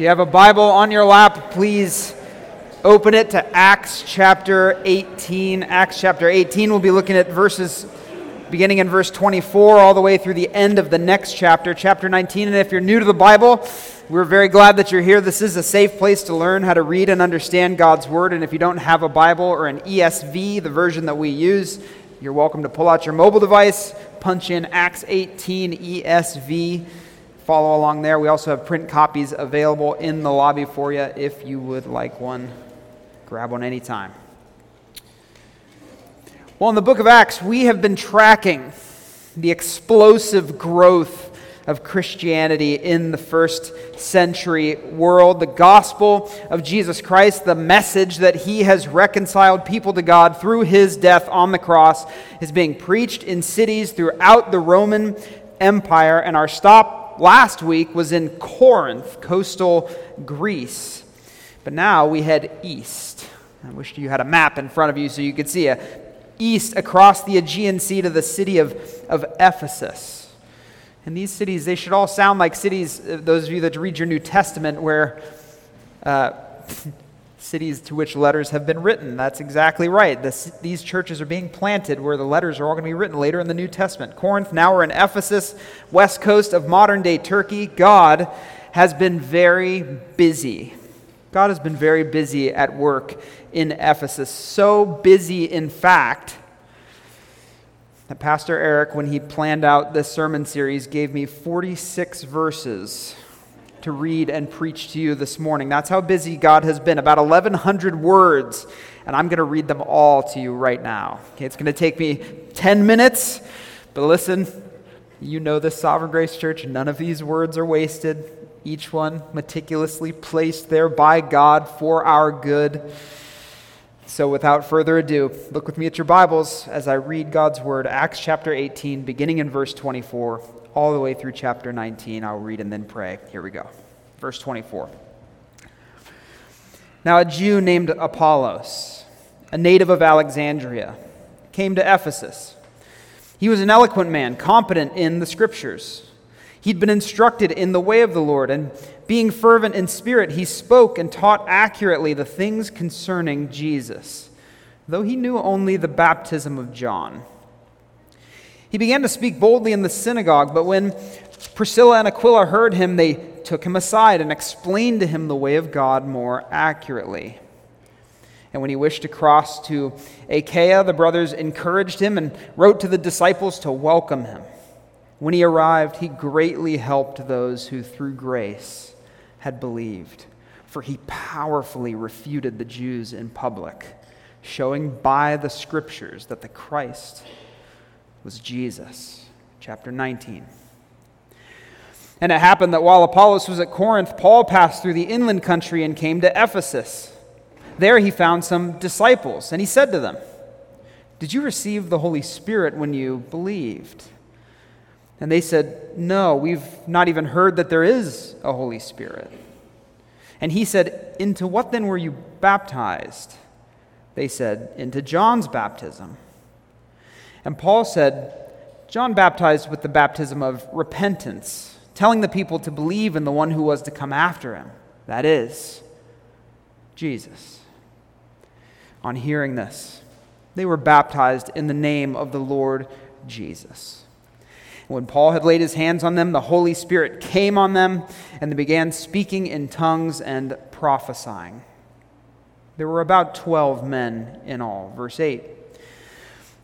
You have a Bible on your lap, please open it to Acts chapter 18. Acts chapter 18, we'll be looking at verses beginning in verse 24 all the way through the end of the next chapter, chapter 19. And if you're new to the Bible, we're very glad that you're here. This is a safe place to learn how to read and understand God's Word. And if you don't have a Bible or an ESV, the version that we use, you're welcome to pull out your mobile device, punch in Acts 18 ESV follow along there. We also have print copies available in the lobby for you if you would like one. Grab one anytime. Well, in the book of Acts, we have been tracking the explosive growth of Christianity in the first century world. The gospel of Jesus Christ, the message that he has reconciled people to God through his death on the cross, is being preached in cities throughout the Roman Empire. And our stop last week was in Corinth, coastal Greece. But now we head east. I wish you had a map in front of you so you could see a east across the Aegean Sea to the city of, of Ephesus. And these cities, they should all sound like cities, uh, those of you that read your New Testament, where uh, cities to which letters have been written. That's exactly right. This, these churches are being planted where the letters are all going to be written later in the New Testament. Corinth, now we're in Ephesus, west coast of modern day Turkey. God has been very busy. God has been very busy at work in Ephesus. So busy, in fact, that Pastor Eric, when he planned out this sermon series, gave me 46 verses to read and preach to you this morning. That's how busy God has been. About 1,100 words, and I'm going to read them all to you right now. Okay, it's going to take me 10 minutes, but listen, you know this Sovereign Grace Church, none of these words are wasted. Each one meticulously placed there by God for our good. So, without further ado, look with me at your Bibles as I read God's Word, Acts chapter 18, beginning in verse 24 all the way through chapter 19. I'll read and then pray. Here we go. Verse 24. Now, a Jew named Apollos, a native of Alexandria, came to Ephesus. He was an eloquent man, competent in the scriptures. He'd been instructed in the way of the Lord, and being fervent in spirit, he spoke and taught accurately the things concerning Jesus, though he knew only the baptism of John. He began to speak boldly in the synagogue, but when Priscilla and Aquila heard him, they took him aside and explained to him the way of God more accurately. And when he wished to cross to Achaia, the brothers encouraged him and wrote to the disciples to welcome him. When he arrived, he greatly helped those who through grace had believed, for he powerfully refuted the Jews in public, showing by the scriptures that the Christ was Jesus. Chapter 19. And it happened that while Apollos was at Corinth, Paul passed through the inland country and came to Ephesus. There he found some disciples, and he said to them, Did you receive the Holy Spirit when you believed? And they said, No, we've not even heard that there is a Holy Spirit. And he said, Into what then were you baptized? They said, Into John's baptism. And Paul said, John baptized with the baptism of repentance, telling the people to believe in the one who was to come after him, that is, Jesus. On hearing this, they were baptized in the name of the Lord Jesus. When Paul had laid his hands on them, the Holy Spirit came on them, and they began speaking in tongues and prophesying. There were about 12 men in all. Verse 8.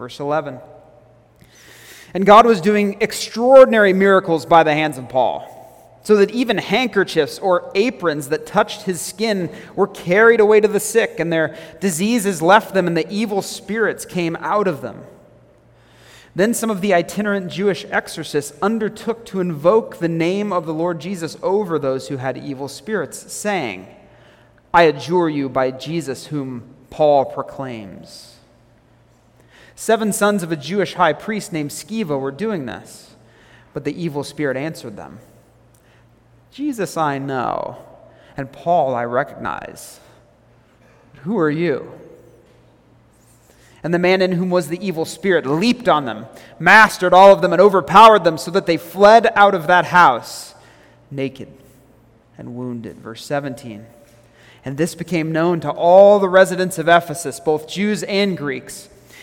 Verse 11. And God was doing extraordinary miracles by the hands of Paul, so that even handkerchiefs or aprons that touched his skin were carried away to the sick, and their diseases left them, and the evil spirits came out of them. Then some of the itinerant Jewish exorcists undertook to invoke the name of the Lord Jesus over those who had evil spirits, saying, I adjure you by Jesus whom Paul proclaims. Seven sons of a Jewish high priest named Sceva were doing this, but the evil spirit answered them Jesus I know, and Paul I recognize. Who are you? And the man in whom was the evil spirit leaped on them, mastered all of them, and overpowered them, so that they fled out of that house naked and wounded. Verse 17. And this became known to all the residents of Ephesus, both Jews and Greeks.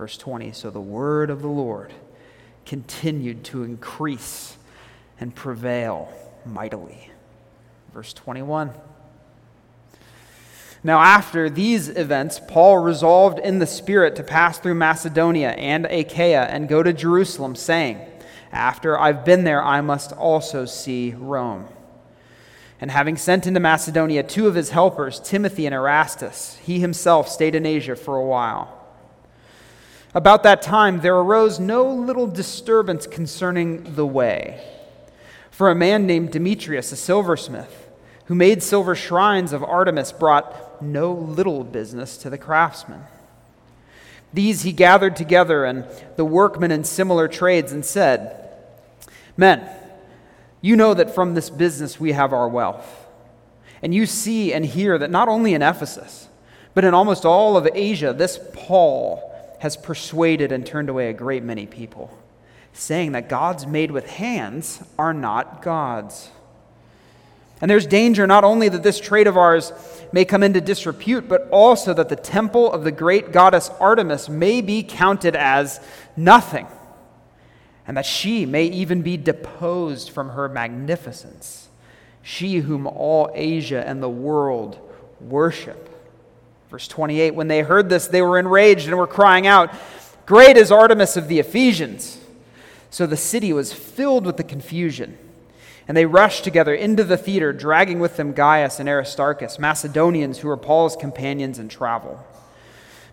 Verse 20 So the word of the Lord continued to increase and prevail mightily. Verse 21. Now, after these events, Paul resolved in the Spirit to pass through Macedonia and Achaia and go to Jerusalem, saying, After I've been there, I must also see Rome. And having sent into Macedonia two of his helpers, Timothy and Erastus, he himself stayed in Asia for a while. About that time, there arose no little disturbance concerning the way. For a man named Demetrius, a silversmith, who made silver shrines of Artemis, brought no little business to the craftsmen. These he gathered together, and the workmen in similar trades, and said, Men, you know that from this business we have our wealth. And you see and hear that not only in Ephesus, but in almost all of Asia, this Paul has persuaded and turned away a great many people, saying that gods made with hands are not gods. And there's danger not only that this trade of ours may come into disrepute, but also that the temple of the great goddess Artemis may be counted as nothing and that she may even be deposed from her magnificence, she whom all Asia and the world worship. Verse 28 When they heard this, they were enraged and were crying out, Great is Artemis of the Ephesians! So the city was filled with the confusion. And they rushed together into the theater, dragging with them Gaius and Aristarchus, Macedonians who were Paul's companions in travel.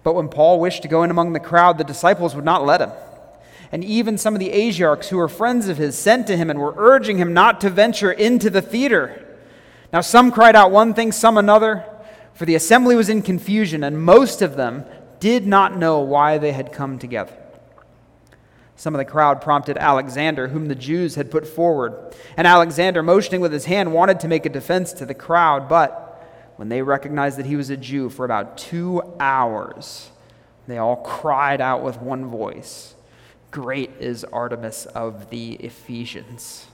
But when Paul wished to go in among the crowd, the disciples would not let him and even some of the Asiarchs who were friends of his sent to him and were urging him not to venture into the theater. Now, some cried out one thing, some another, for the assembly was in confusion, and most of them did not know why they had come together. Some of the crowd prompted Alexander, whom the Jews had put forward. And Alexander, motioning with his hand, wanted to make a defense to the crowd, but when they recognized that he was a Jew for about two hours, they all cried out with one voice. Great is Artemis of the Ephesians.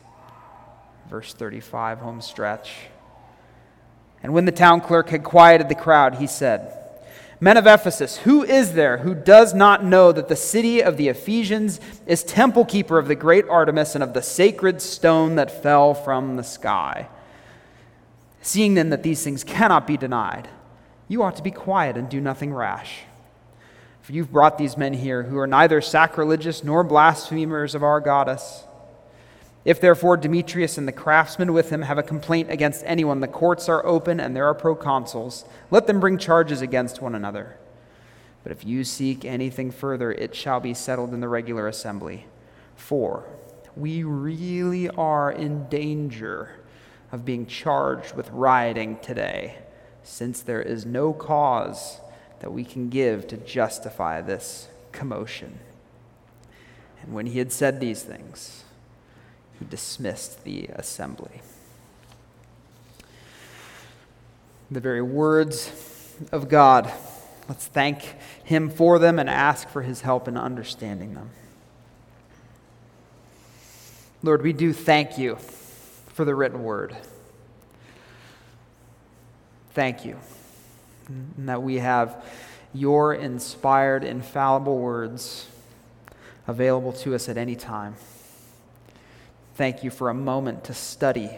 Verse 35, home stretch. And when the town clerk had quieted the crowd, he said, Men of Ephesus, who is there who does not know that the city of the Ephesians is temple keeper of the great Artemis and of the sacred stone that fell from the sky? Seeing then that these things cannot be denied, you ought to be quiet and do nothing rash. For you've brought these men here who are neither sacrilegious nor blasphemers of our goddess. If therefore Demetrius and the craftsmen with him have a complaint against anyone, the courts are open and there are proconsuls. Let them bring charges against one another. But if you seek anything further, it shall be settled in the regular assembly. For we really are in danger of being charged with rioting today, since there is no cause that we can give to justify this commotion. And when he had said these things, he dismissed the assembly. The very words of God. Let's thank him for them and ask for his help in understanding them. Lord, we do thank you for the written word. Thank you and that we have your inspired, infallible words available to us at any time. Thank you for a moment to study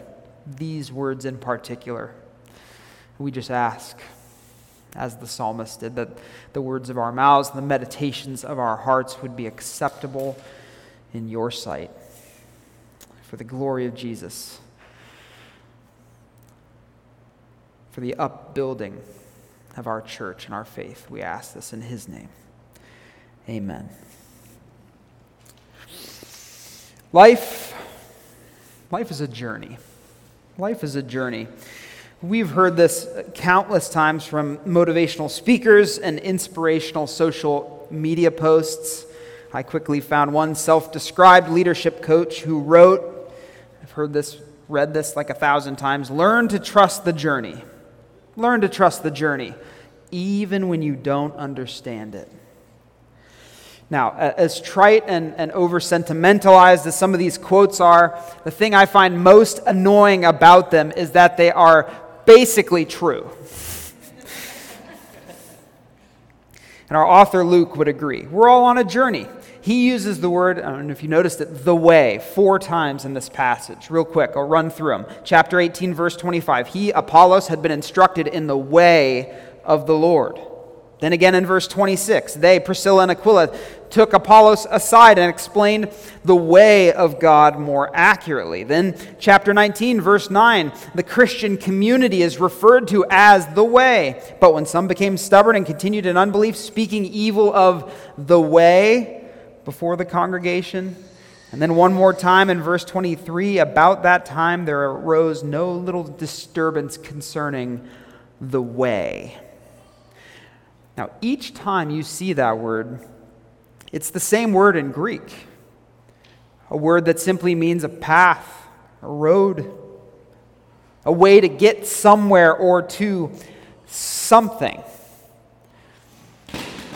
these words in particular. We just ask, as the psalmist did, that the words of our mouths, and the meditations of our hearts would be acceptable in your sight for the glory of Jesus, for the upbuilding of our church and our faith. We ask this in his name. Amen. Life, life is a journey. Life is a journey. We've heard this countless times from motivational speakers and inspirational social media posts. I quickly found one self described leadership coach who wrote, I've heard this, read this like a thousand times learn to trust the journey. Learn to trust the journey, even when you don't understand it. Now, as trite and, and over sentimentalized as some of these quotes are, the thing I find most annoying about them is that they are basically true. and our author Luke would agree. We're all on a journey. He uses the word, I don't know if you noticed it, the way, four times in this passage. Real quick, I'll run through them. Chapter 18, verse 25. He, Apollos, had been instructed in the way of the Lord. Then again in verse 26, they, Priscilla and Aquila, took Apollos aside and explained the way of God more accurately. Then, chapter 19, verse 9, the Christian community is referred to as the way. But when some became stubborn and continued in unbelief, speaking evil of the way before the congregation, and then one more time in verse 23, about that time there arose no little disturbance concerning the way. Now, each time you see that word, it's the same word in Greek, a word that simply means a path, a road, a way to get somewhere or to something.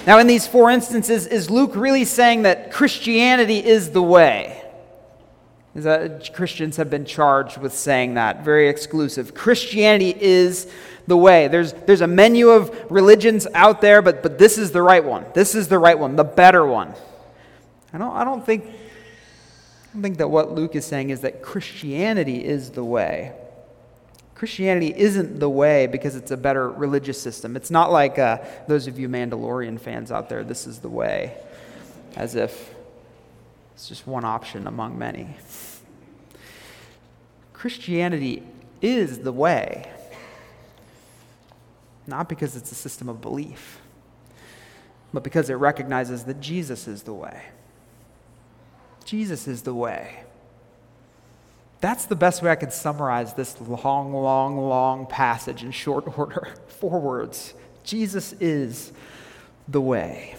Now, in these four instances, is Luke really saying that Christianity is the way? Is that Christians have been charged with saying that, very exclusive. Christianity is the way. There's, there's a menu of religions out there, but, but this is the right one. This is the right one, the better one. I don't, I don't think I don't think that what Luke is saying is that Christianity is the way. Christianity isn't the way because it's a better religious system. It's not like uh, those of you Mandalorian fans out there, this is the way, as if it's just one option among many. Christianity is the way not because it's a system of belief, but because it recognizes that Jesus is the way. Jesus is the way. That's the best way I could summarize this long, long, long passage in short order. Four words Jesus is the way.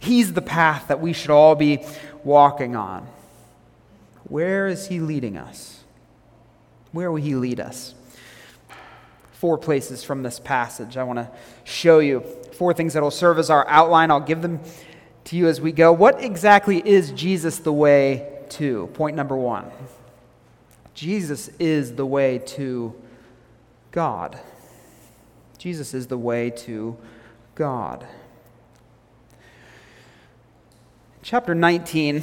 He's the path that we should all be walking on. Where is He leading us? Where will He lead us? Four places from this passage. I want to show you four things that will serve as our outline. I'll give them to you as we go. What exactly is Jesus the way to? Point number one Jesus is the way to God. Jesus is the way to God. Chapter 19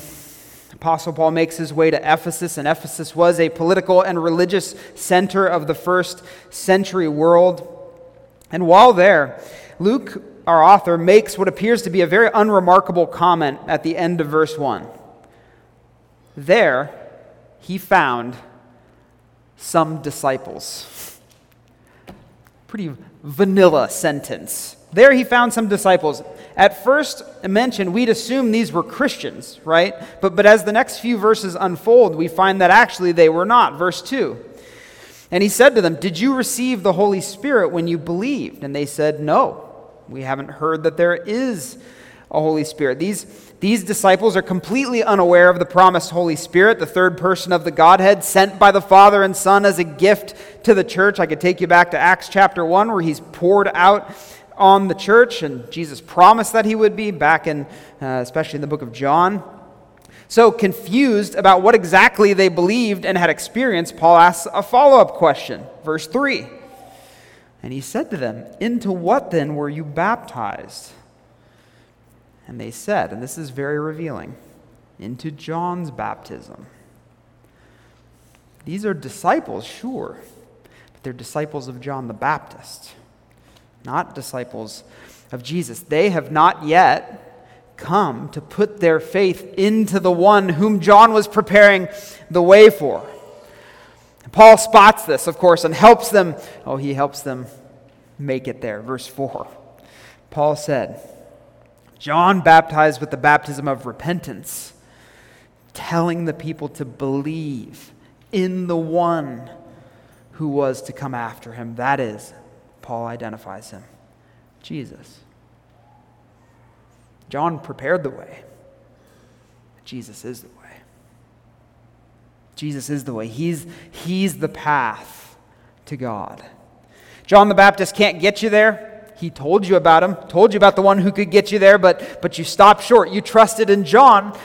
Apostle Paul makes his way to Ephesus, and Ephesus was a political and religious center of the first century world. And while there, Luke, our author, makes what appears to be a very unremarkable comment at the end of verse 1. There, he found some disciples. Pretty vanilla sentence. There he found some disciples. At first mention, we'd assume these were Christians, right? But, but as the next few verses unfold, we find that actually they were not. Verse 2. And he said to them, Did you receive the Holy Spirit when you believed? And they said, No. We haven't heard that there is a Holy Spirit. These, these disciples are completely unaware of the promised Holy Spirit, the third person of the Godhead, sent by the Father and Son as a gift to the church. I could take you back to Acts chapter 1, where he's poured out on the church, and Jesus promised that he would be back in, uh, especially in the book of John. So confused about what exactly they believed and had experienced, Paul asks a follow up question. Verse 3. And he said to them, Into what then were you baptized? And they said, and this is very revealing, into John's baptism. These are disciples, sure, but they're disciples of John the Baptist, not disciples of Jesus. They have not yet come to put their faith into the one whom John was preparing the way for. Paul spots this, of course, and helps them. Oh, he helps them make it there. Verse 4. Paul said, John baptized with the baptism of repentance, telling the people to believe in the one who was to come after him. That is, Paul identifies him Jesus. John prepared the way. Jesus is the way. Jesus is the way. He's, he's the path to God. John the Baptist can't get you there. He told you about him, told you about the one who could get you there, but, but you stopped short. You trusted in John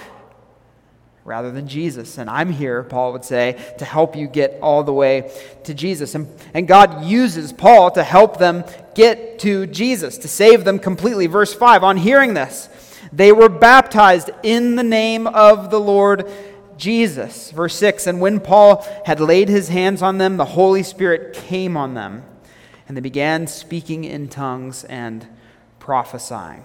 rather than Jesus. And I'm here, Paul would say, to help you get all the way to Jesus. And, and God uses Paul to help them get to Jesus, to save them completely. Verse 5 On hearing this, they were baptized in the name of the Lord Jesus. Verse 6 And when Paul had laid his hands on them, the Holy Spirit came on them, and they began speaking in tongues and prophesying.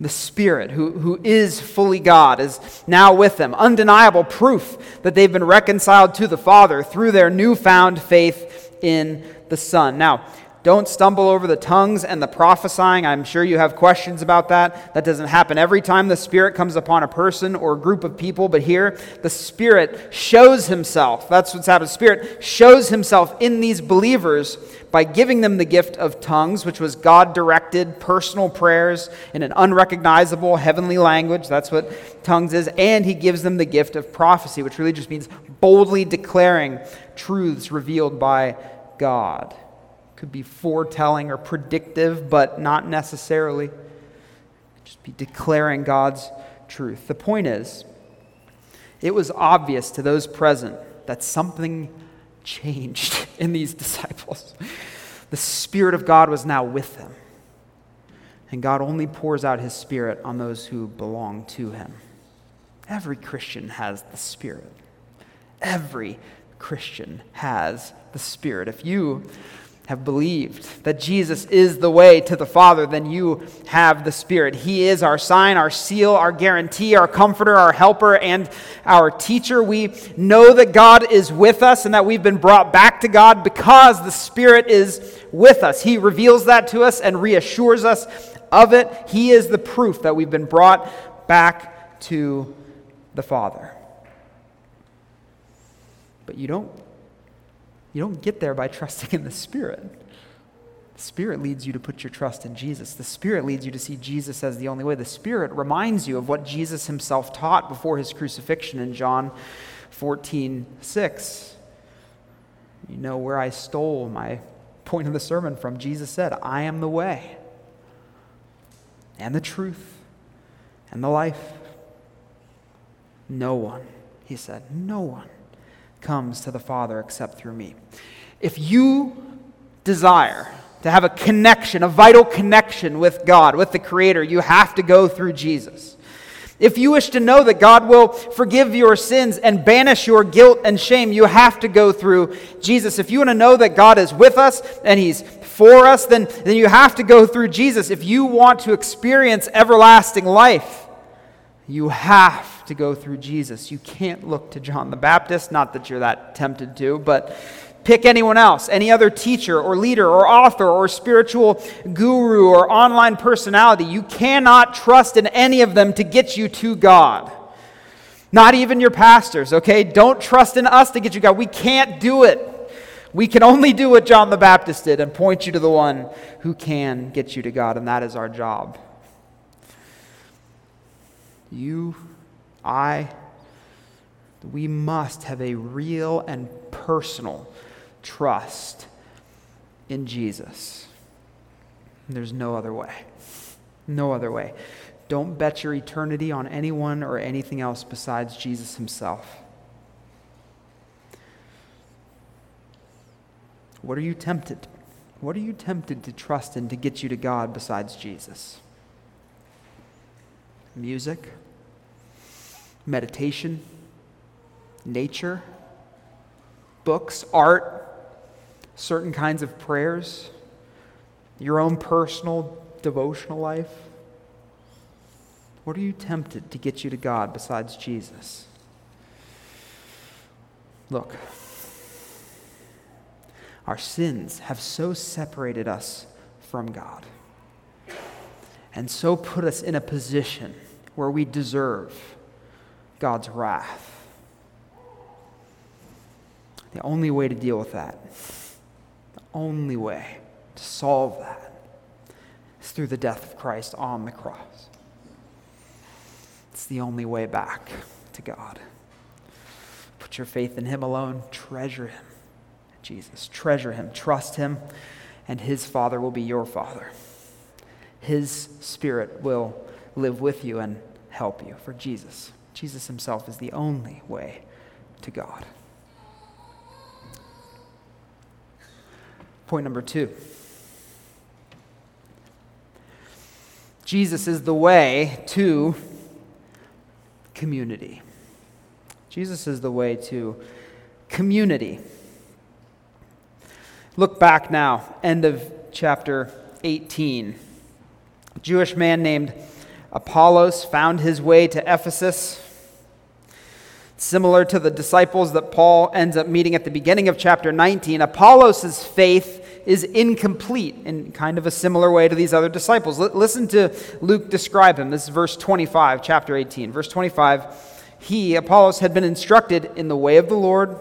The Spirit, who, who is fully God, is now with them. Undeniable proof that they've been reconciled to the Father through their newfound faith in the Son. Now, don't stumble over the tongues and the prophesying. I'm sure you have questions about that. That doesn't happen every time the Spirit comes upon a person or a group of people, but here the Spirit shows Himself. That's what's happened. The Spirit shows Himself in these believers by giving them the gift of tongues, which was God directed personal prayers in an unrecognizable heavenly language. That's what tongues is. And He gives them the gift of prophecy, which really just means boldly declaring truths revealed by God could be foretelling or predictive, but not necessarily. Just be declaring God's truth. The point is, it was obvious to those present that something changed in these disciples. The Spirit of God was now with them. And God only pours out His Spirit on those who belong to Him. Every Christian has the Spirit. Every Christian has the Spirit. If you have believed that Jesus is the way to the Father, then you have the Spirit. He is our sign, our seal, our guarantee, our comforter, our helper, and our teacher. We know that God is with us and that we've been brought back to God because the Spirit is with us. He reveals that to us and reassures us of it. He is the proof that we've been brought back to the Father. But you don't you don't get there by trusting in the Spirit. The Spirit leads you to put your trust in Jesus. The Spirit leads you to see Jesus as the only way. The Spirit reminds you of what Jesus himself taught before his crucifixion in John 14 6. You know where I stole my point of the sermon from. Jesus said, I am the way and the truth and the life. No one, he said, no one comes to the Father except through me. If you desire to have a connection, a vital connection with God, with the Creator, you have to go through Jesus. If you wish to know that God will forgive your sins and banish your guilt and shame, you have to go through Jesus. If you want to know that God is with us and He's for us, then, then you have to go through Jesus. If you want to experience everlasting life, you have to go through Jesus. You can't look to John the Baptist, not that you're that tempted to, but pick anyone else, any other teacher or leader or author or spiritual guru or online personality. You cannot trust in any of them to get you to God. Not even your pastors, okay? Don't trust in us to get you God. We can't do it. We can only do what John the Baptist did and point you to the one who can get you to God, and that is our job. You I, we must have a real and personal trust in Jesus. There's no other way. No other way. Don't bet your eternity on anyone or anything else besides Jesus himself. What are you tempted? What are you tempted to trust in to get you to God besides Jesus? Music? Meditation, nature, books, art, certain kinds of prayers, your own personal devotional life? What are you tempted to get you to God besides Jesus? Look, our sins have so separated us from God and so put us in a position where we deserve God's wrath. The only way to deal with that, the only way to solve that, is through the death of Christ on the cross. It's the only way back to God. Put your faith in Him alone, treasure Him. Jesus, treasure Him, trust Him, and His Father will be your Father. His Spirit will live with you and help you for Jesus. Jesus Himself is the only way to God. Point number two Jesus is the way to community. Jesus is the way to community. Look back now, end of chapter 18. A Jewish man named Apollos found his way to Ephesus. Similar to the disciples that Paul ends up meeting at the beginning of chapter 19, Apollos' faith is incomplete in kind of a similar way to these other disciples. L- listen to Luke describe him. This is verse 25, chapter 18. Verse 25 He, Apollos, had been instructed in the way of the Lord,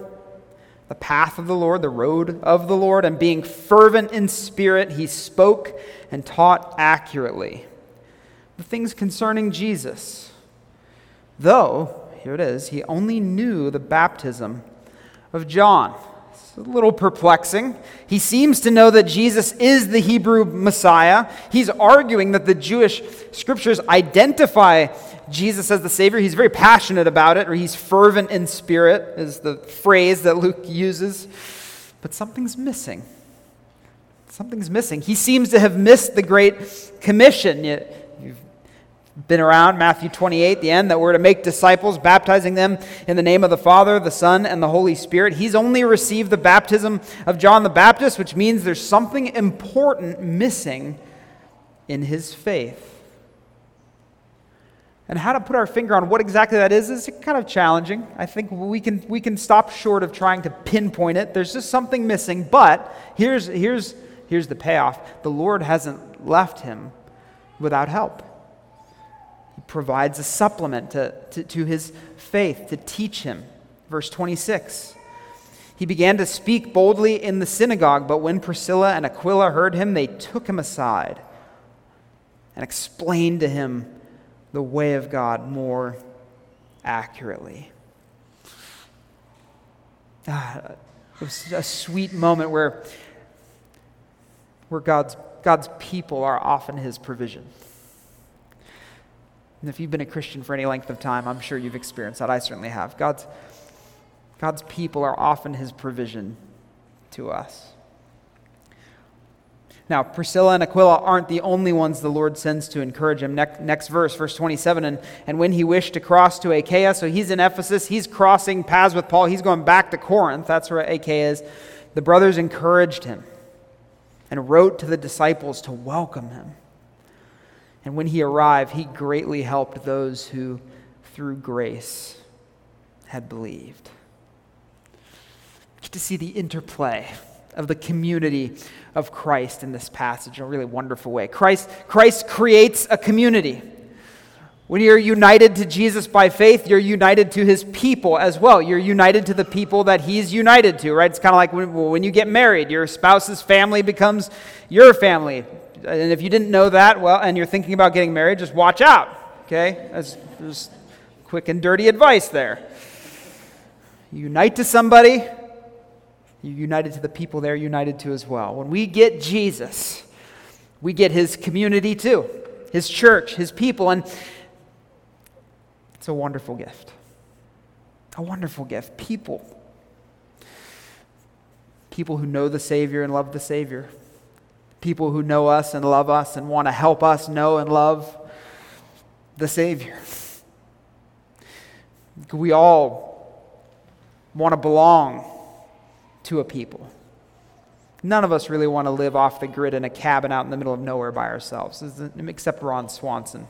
the path of the Lord, the road of the Lord, and being fervent in spirit, he spoke and taught accurately the things concerning Jesus. Though, here it is, he only knew the baptism of John It's a little perplexing. He seems to know that Jesus is the Hebrew Messiah. He's arguing that the Jewish scriptures identify Jesus as the Savior. He's very passionate about it, or he's fervent in spirit, is the phrase that Luke uses. But something's missing. Something's missing. He seems to have missed the Great Commission been around, Matthew 28, the end, that we're to make disciples, baptizing them in the name of the Father, the Son, and the Holy Spirit. He's only received the baptism of John the Baptist, which means there's something important missing in his faith. And how to put our finger on what exactly that is is kind of challenging. I think we can, we can stop short of trying to pinpoint it. There's just something missing, but here's, here's, here's the payoff the Lord hasn't left him without help provides a supplement to, to, to his faith to teach him. Verse 26. He began to speak boldly in the synagogue, but when Priscilla and Aquila heard him, they took him aside and explained to him the way of God more accurately. Ah, it was a sweet moment where, where God's, God's people are often his provision. And if you've been a Christian for any length of time, I'm sure you've experienced that. I certainly have. God's, God's people are often his provision to us. Now, Priscilla and Aquila aren't the only ones the Lord sends to encourage him. Next, next verse, verse 27. And, and when he wished to cross to Achaia, so he's in Ephesus, he's crossing paths with Paul, he's going back to Corinth. That's where Achaia is. The brothers encouraged him and wrote to the disciples to welcome him. And when he arrived, he greatly helped those who, through grace, had believed. Get to see the interplay of the community of Christ in this passage in a really wonderful way. Christ, Christ creates a community. When you're united to Jesus by faith, you're united to his people as well. You're united to the people that he's united to, right? It's kind of like when, when you get married, your spouse's family becomes your family. And if you didn't know that, well, and you're thinking about getting married, just watch out, okay? That's just quick and dirty advice there. You unite to somebody, you're united to the people they're united to as well. When we get Jesus, we get his community too, his church, his people, and it's a wonderful gift. A wonderful gift. People. People who know the Savior and love the Savior people who know us and love us and want to help us know and love the Savior. We all want to belong to a people. None of us really want to live off the grid in a cabin out in the middle of nowhere by ourselves, except Ron Swanson.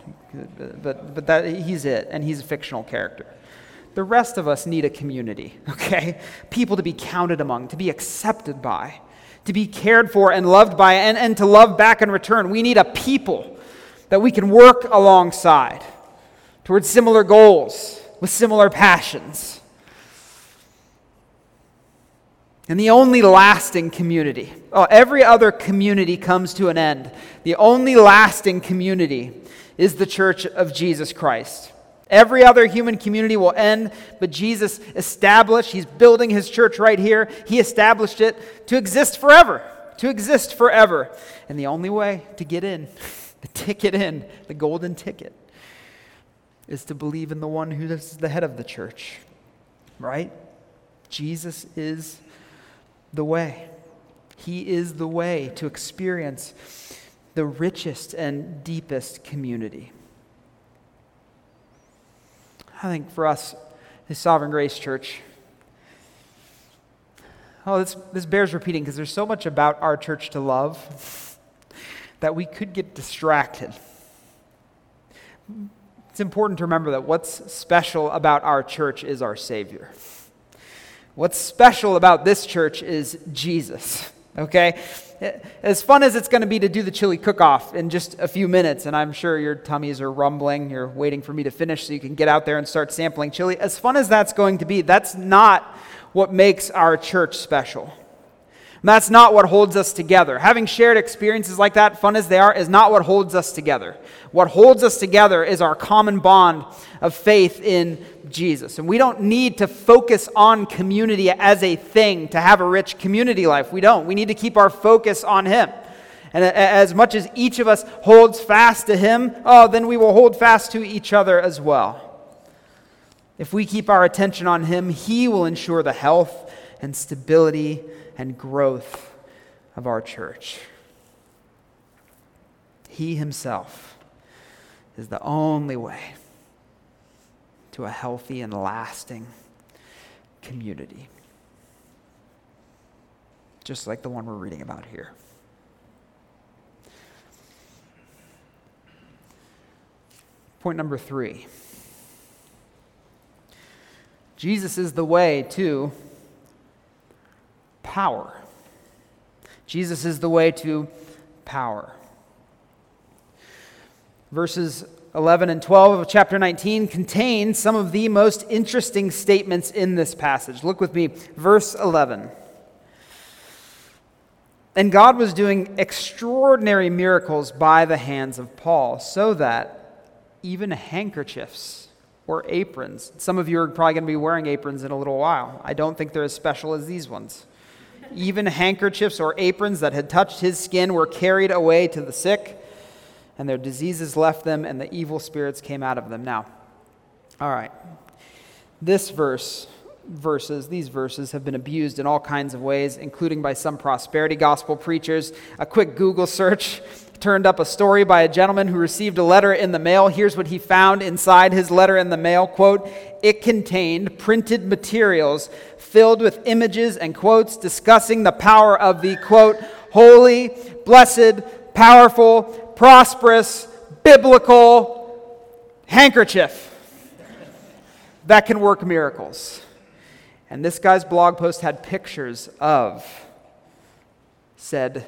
But, but that, he's it, and he's a fictional character. The rest of us need a community, okay? People to be counted among, to be accepted by, to be cared for and loved by, and, and to love back in return. We need a people that we can work alongside towards similar goals with similar passions. And the only lasting community, oh, every other community comes to an end. The only lasting community is the church of Jesus Christ. Every other human community will end, but Jesus established, he's building his church right here. He established it to exist forever, to exist forever. And the only way to get in, the ticket in, the golden ticket, is to believe in the one who is the head of the church, right? Jesus is the way. He is the way to experience the richest and deepest community. I think for us, the Sovereign Grace Church, oh, this, this bears repeating because there's so much about our church to love that we could get distracted. It's important to remember that what's special about our church is our Savior. What's special about this church is Jesus, okay? As fun as it's going to be to do the chili cook off in just a few minutes, and I'm sure your tummies are rumbling, you're waiting for me to finish so you can get out there and start sampling chili. As fun as that's going to be, that's not what makes our church special. That's not what holds us together. Having shared experiences like that, fun as they are, is not what holds us together. What holds us together is our common bond of faith in Jesus. And we don't need to focus on community as a thing to have a rich community life. We don't. We need to keep our focus on Him. And as much as each of us holds fast to Him, oh, then we will hold fast to each other as well. If we keep our attention on Him, He will ensure the health and stability and growth of our church. He Himself is the only way to a healthy and lasting community. Just like the one we're reading about here. Point number three Jesus is the way to power. Jesus is the way to power. Verses 11 and 12 of chapter 19 contain some of the most interesting statements in this passage. Look with me, verse 11. And God was doing extraordinary miracles by the hands of Paul, so that even handkerchiefs or aprons, some of you are probably going to be wearing aprons in a little while. I don't think they're as special as these ones. Even handkerchiefs or aprons that had touched his skin were carried away to the sick and their diseases left them, and the evil spirits came out of them. Now, all right, this verse, verses, these verses have been abused in all kinds of ways, including by some prosperity gospel preachers. A quick Google search turned up a story by a gentleman who received a letter in the mail. Here's what he found inside his letter in the mail quote, it contained printed materials filled with images and quotes discussing the power of the quote, holy, blessed, powerful, prosperous, biblical handkerchief that can work miracles. And this guy's blog post had pictures of said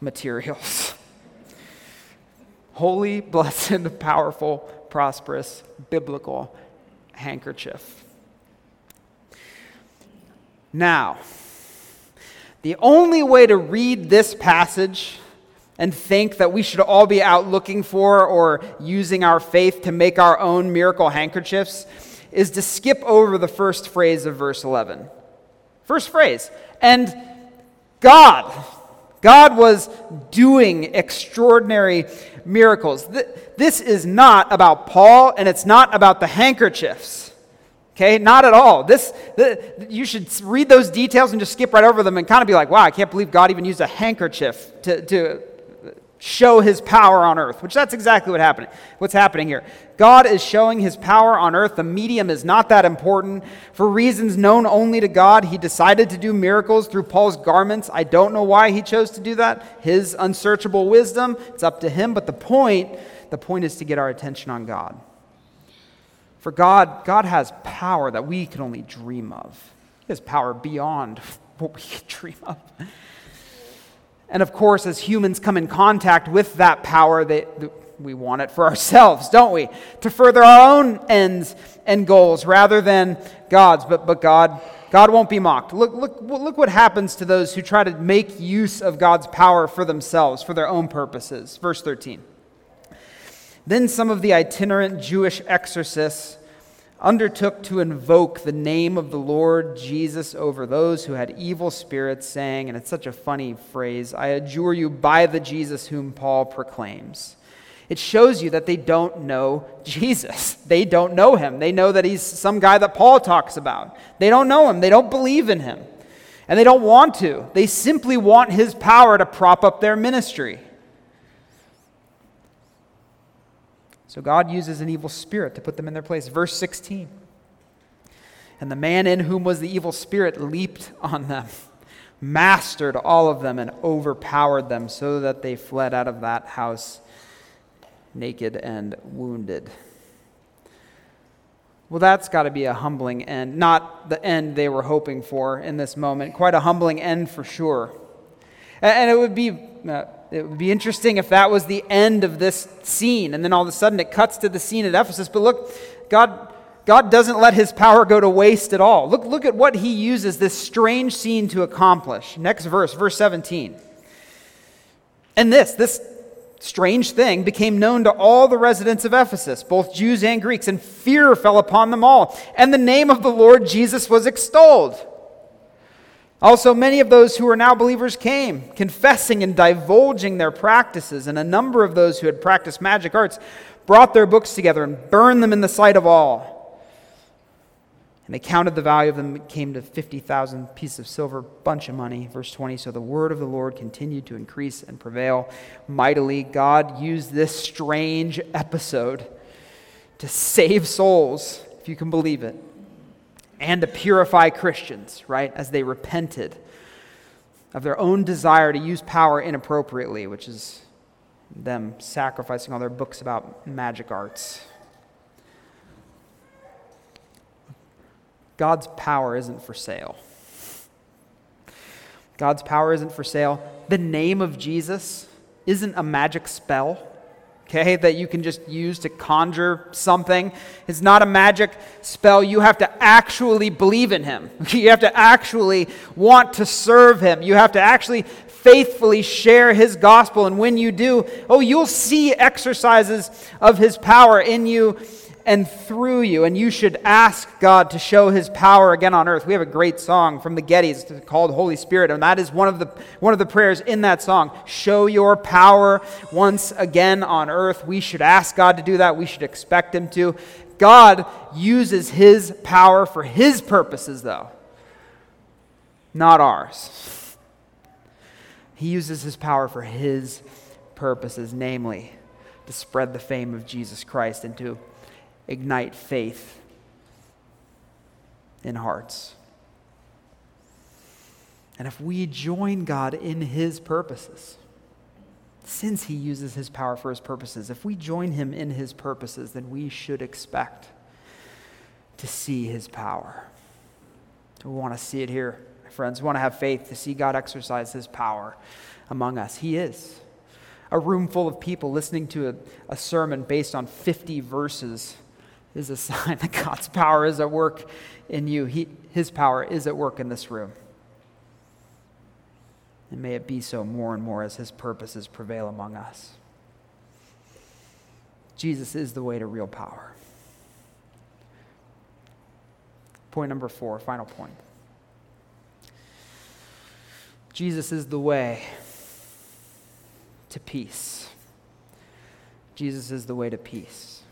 materials. Holy, blessed, powerful, prosperous, biblical handkerchief. Now, the only way to read this passage and think that we should all be out looking for or using our faith to make our own miracle handkerchiefs is to skip over the first phrase of verse 11. First phrase. And God, God was doing extraordinary miracles. This is not about Paul and it's not about the handkerchiefs. Okay, not at all. This, the, you should read those details and just skip right over them and kind of be like, wow, I can't believe God even used a handkerchief to, to show his power on earth, which that's exactly what happening. What's happening here? God is showing his power on earth. The medium is not that important. For reasons known only to God, he decided to do miracles through Paul's garments. I don't know why he chose to do that. His unsearchable wisdom, it's up to him, but the point, the point is to get our attention on God. For God, God has power that we can only dream of. He has power beyond what we dream of. And of course, as humans come in contact with that power, they, we want it for ourselves, don't we? To further our own ends and goals rather than God's. But, but God, God won't be mocked. Look, look, look what happens to those who try to make use of God's power for themselves, for their own purposes. Verse 13. Then some of the itinerant Jewish exorcists undertook to invoke the name of the Lord Jesus over those who had evil spirits, saying, and it's such a funny phrase, I adjure you by the Jesus whom Paul proclaims. It shows you that they don't know Jesus. They don't know him. They know that he's some guy that Paul talks about. They don't know him. They don't believe in him. And they don't want to. They simply want his power to prop up their ministry. So God uses an evil spirit to put them in their place. Verse 16. And the man in whom was the evil spirit leaped on them, mastered all of them, and overpowered them, so that they fled out of that house naked and wounded. Well, that's got to be a humbling end. Not the end they were hoping for in this moment. Quite a humbling end for sure. And it would be. Uh, It would be interesting if that was the end of this scene, and then all of a sudden it cuts to the scene at Ephesus. But look, God, God doesn't let his power go to waste at all. Look, look at what he uses this strange scene to accomplish. Next verse, verse 17. And this, this strange thing became known to all the residents of Ephesus, both Jews and Greeks, and fear fell upon them all. And the name of the Lord Jesus was extolled. Also, many of those who were now believers came, confessing and divulging their practices, and a number of those who had practiced magic arts brought their books together and burned them in the sight of all. And they counted the value of them, it came to 50,000 pieces of silver, bunch of money. Verse 20 So the word of the Lord continued to increase and prevail mightily. God used this strange episode to save souls, if you can believe it and to purify Christians, right, as they repented of their own desire to use power inappropriately, which is them sacrificing all their books about magic arts. God's power isn't for sale. God's power isn't for sale. The name of Jesus isn't a magic spell okay, that you can just use to conjure something. It's not a magic spell. You have to actually believe in Him. You have to actually want to serve Him. You have to actually faithfully share His gospel. And when you do, oh, you'll see exercises of His power in you and through you. And you should ask God to show his power again on earth. We have a great song from the Gettys called Holy Spirit, and that is one of the, one of the prayers in that song. Show your power once again on earth. We should ask God to do that. We should expect him to. God uses his power for his purposes, though, not ours. He uses his power for his purposes, namely to spread the fame of Jesus Christ and to ignite faith in hearts. And if we join God in his purposes, since he uses his power for his purposes, if we join him in his purposes, then we should expect to see his power. We want to see it here, friends. We want to have faith to see God exercise his power among us. He is. A room full of people listening to a, a sermon based on 50 verses is a sign that God's power is at work in you. He, his power is at work in this room. And may it be so more and more as His purposes prevail among us. Jesus is the way to real power. Point number four, final point. Jesus is the way to peace. Jesus is the way to peace.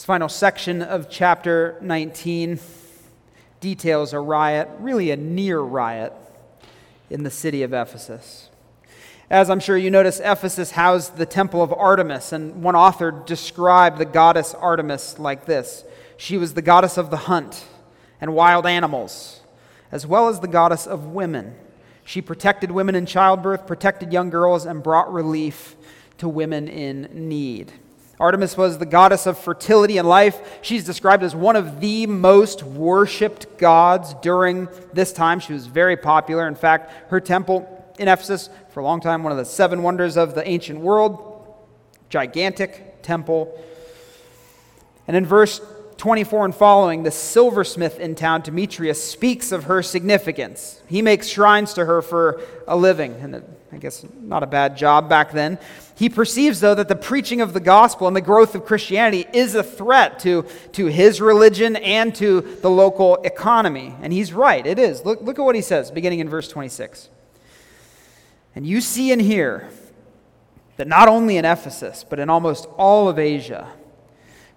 This final section of chapter 19 details a riot, really a near riot, in the city of Ephesus. As I'm sure you notice, Ephesus housed the temple of Artemis, and one author described the goddess Artemis like this She was the goddess of the hunt and wild animals, as well as the goddess of women. She protected women in childbirth, protected young girls, and brought relief to women in need. Artemis was the goddess of fertility and life. She's described as one of the most worshiped gods during this time. She was very popular. In fact, her temple in Ephesus, for a long time, one of the seven wonders of the ancient world, gigantic temple. And in verse 24 and following, the silversmith in town, Demetrius, speaks of her significance. He makes shrines to her for a living, and I guess not a bad job back then. He perceives, though, that the preaching of the gospel and the growth of Christianity is a threat to, to his religion and to the local economy. And he's right, it is. Look, look at what he says, beginning in verse 26. And you see and hear that not only in Ephesus, but in almost all of Asia,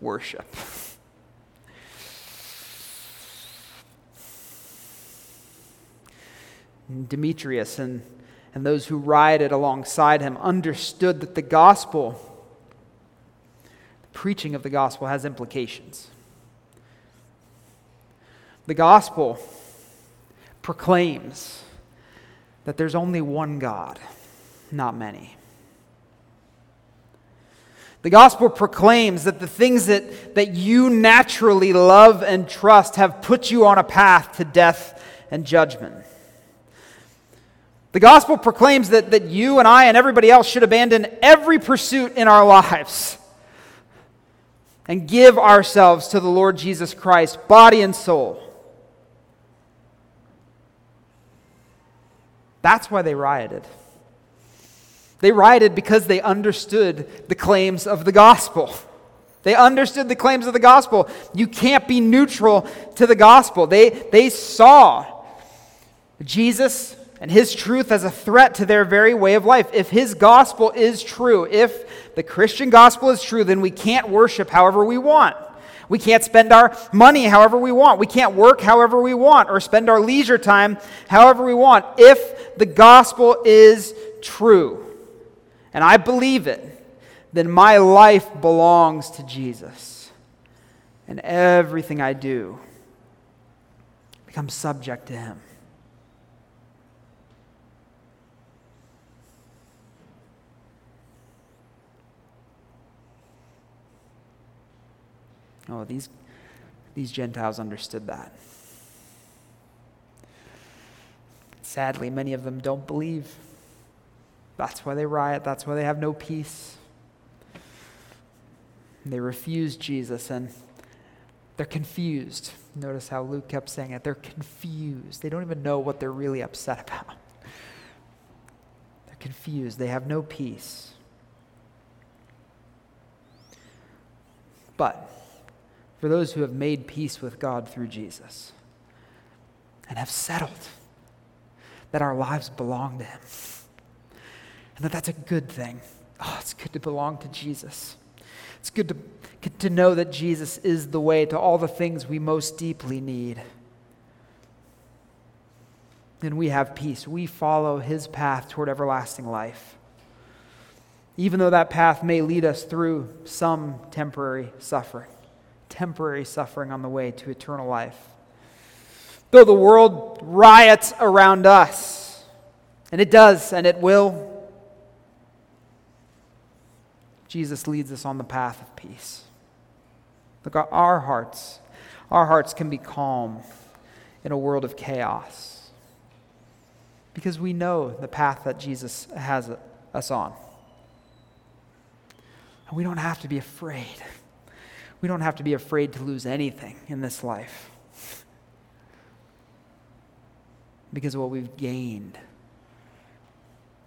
worship. Demetrius and and those who rioted alongside him understood that the gospel, the preaching of the gospel, has implications. The gospel proclaims that there's only one God, not many. The gospel proclaims that the things that, that you naturally love and trust have put you on a path to death and judgment. The gospel proclaims that, that you and I and everybody else should abandon every pursuit in our lives and give ourselves to the Lord Jesus Christ, body and soul. That's why they rioted. They rioted because they understood the claims of the gospel. They understood the claims of the gospel. You can't be neutral to the gospel. They, they saw Jesus and his truth as a threat to their very way of life. If his gospel is true, if the Christian gospel is true, then we can't worship however we want. We can't spend our money however we want. We can't work however we want or spend our leisure time however we want if the gospel is true. And I believe it, then my life belongs to Jesus. And everything I do becomes subject to him. Oh, these, these Gentiles understood that. Sadly, many of them don't believe. That's why they riot. That's why they have no peace. They refuse Jesus and they're confused. Notice how Luke kept saying it. They're confused. They don't even know what they're really upset about. They're confused. They have no peace. But for those who have made peace with God through Jesus and have settled that our lives belong to Him and that that's a good thing. Oh, it's good to belong to Jesus. It's good to, to know that Jesus is the way to all the things we most deeply need. And we have peace. We follow his path toward everlasting life. Even though that path may lead us through some temporary suffering temporary suffering on the way to eternal life. Though the world riots around us, and it does, and it will, Jesus leads us on the path of peace. Look, our hearts, our hearts can be calm in a world of chaos because we know the path that Jesus has us on. And we don't have to be afraid we don't have to be afraid to lose anything in this life because what we've gained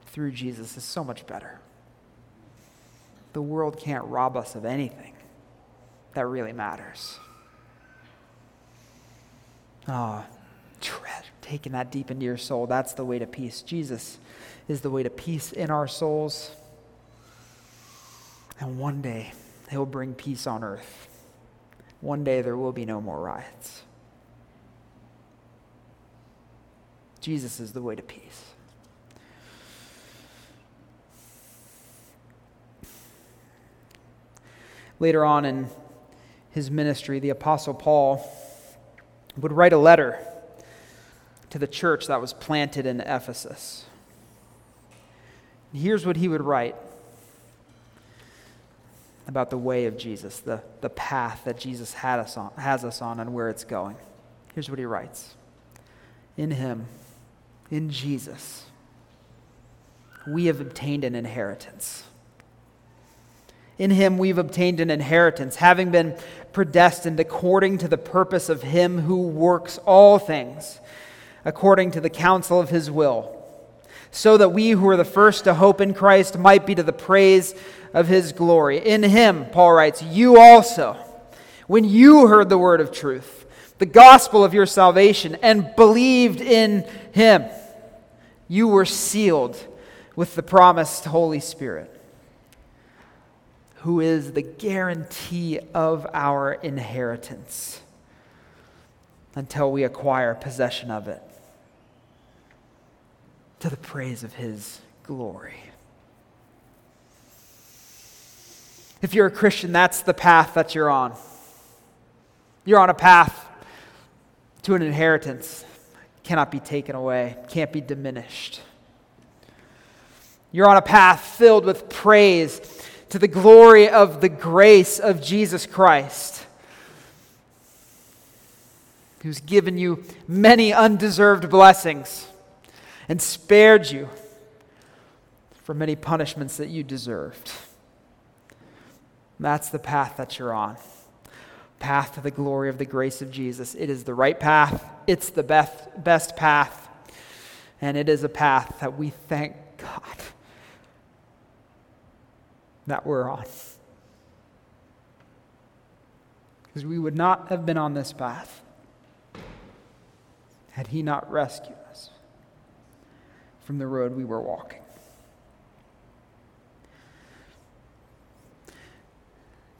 through Jesus is so much better. The world can't rob us of anything that really matters. Ah, oh, treasure, taking that deep into your soul, that's the way to peace. Jesus is the way to peace in our souls. And one day, he'll bring peace on earth. One day, there will be no more riots. Jesus is the way to peace. Later on in his ministry, the Apostle Paul would write a letter to the church that was planted in Ephesus. Here's what he would write about the way of Jesus, the, the path that Jesus had us on, has us on, and where it's going. Here's what he writes In him, in Jesus, we have obtained an inheritance. In him we've obtained an inheritance, having been predestined according to the purpose of him who works all things according to the counsel of his will, so that we who are the first to hope in Christ might be to the praise of his glory. In him, Paul writes, you also, when you heard the word of truth, the gospel of your salvation, and believed in him, you were sealed with the promised Holy Spirit, who is the guarantee of our inheritance until we acquire possession of it to the praise of his glory. If you're a Christian, that's the path that you're on. You're on a path to an inheritance. Cannot be taken away, can't be diminished. You're on a path filled with praise to the glory of the grace of Jesus Christ, who's given you many undeserved blessings and spared you from many punishments that you deserved. That's the path that you're on. Path to the glory of the grace of Jesus. It is the right path, it's the best, best path, and it is a path that we thank God that we're on. Because we would not have been on this path had He not rescued us from the road we were walking.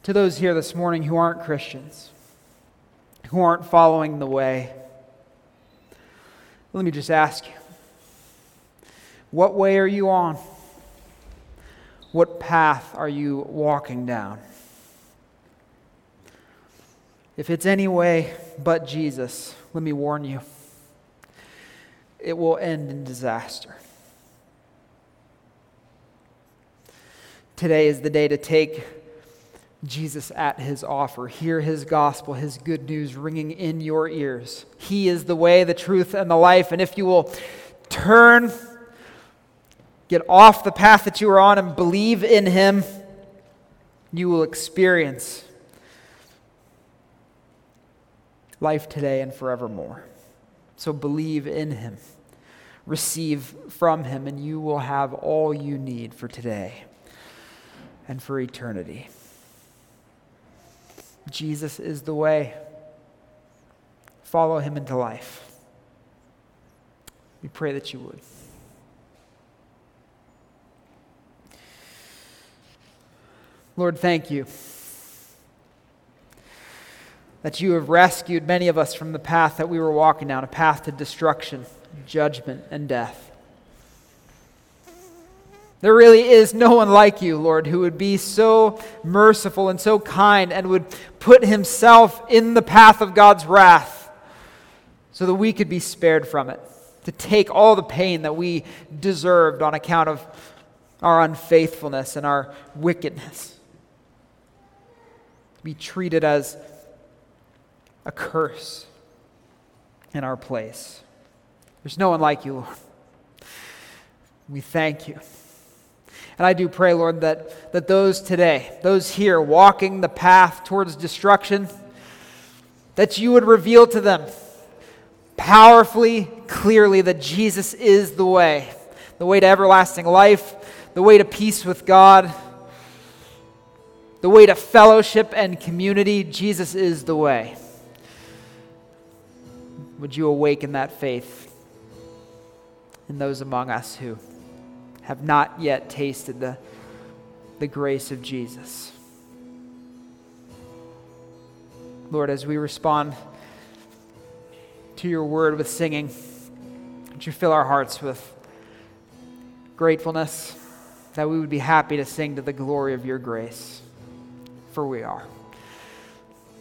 to those here this morning who aren't Christians, who aren't following the way, let me just ask you what way are you on? What path are you walking down? If it's any way but Jesus, let me warn you, it will end in disaster. Today is the day to take Jesus at his offer. Hear his gospel, his good news ringing in your ears. He is the way, the truth, and the life. And if you will turn, get off the path that you are on, and believe in him, you will experience life today and forevermore. So believe in him, receive from him, and you will have all you need for today and for eternity. Jesus is the way. Follow him into life. We pray that you would. Lord, thank you that you have rescued many of us from the path that we were walking down, a path to destruction, judgment, and death. There really is no one like you, Lord, who would be so merciful and so kind and would put himself in the path of God's wrath so that we could be spared from it, to take all the pain that we deserved on account of our unfaithfulness and our wickedness, be treated as a curse in our place. There's no one like you, Lord. We thank you. And I do pray, Lord, that, that those today, those here walking the path towards destruction, that you would reveal to them powerfully, clearly, that Jesus is the way, the way to everlasting life, the way to peace with God, the way to fellowship and community. Jesus is the way. Would you awaken that faith in those among us who have not yet tasted the, the grace of Jesus? Lord, as we respond to your word with singing, would you fill our hearts with gratefulness that we would be happy to sing to the glory of your grace, for we are.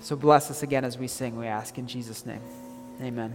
So bless us again as we sing, we ask in Jesus' name. Amen.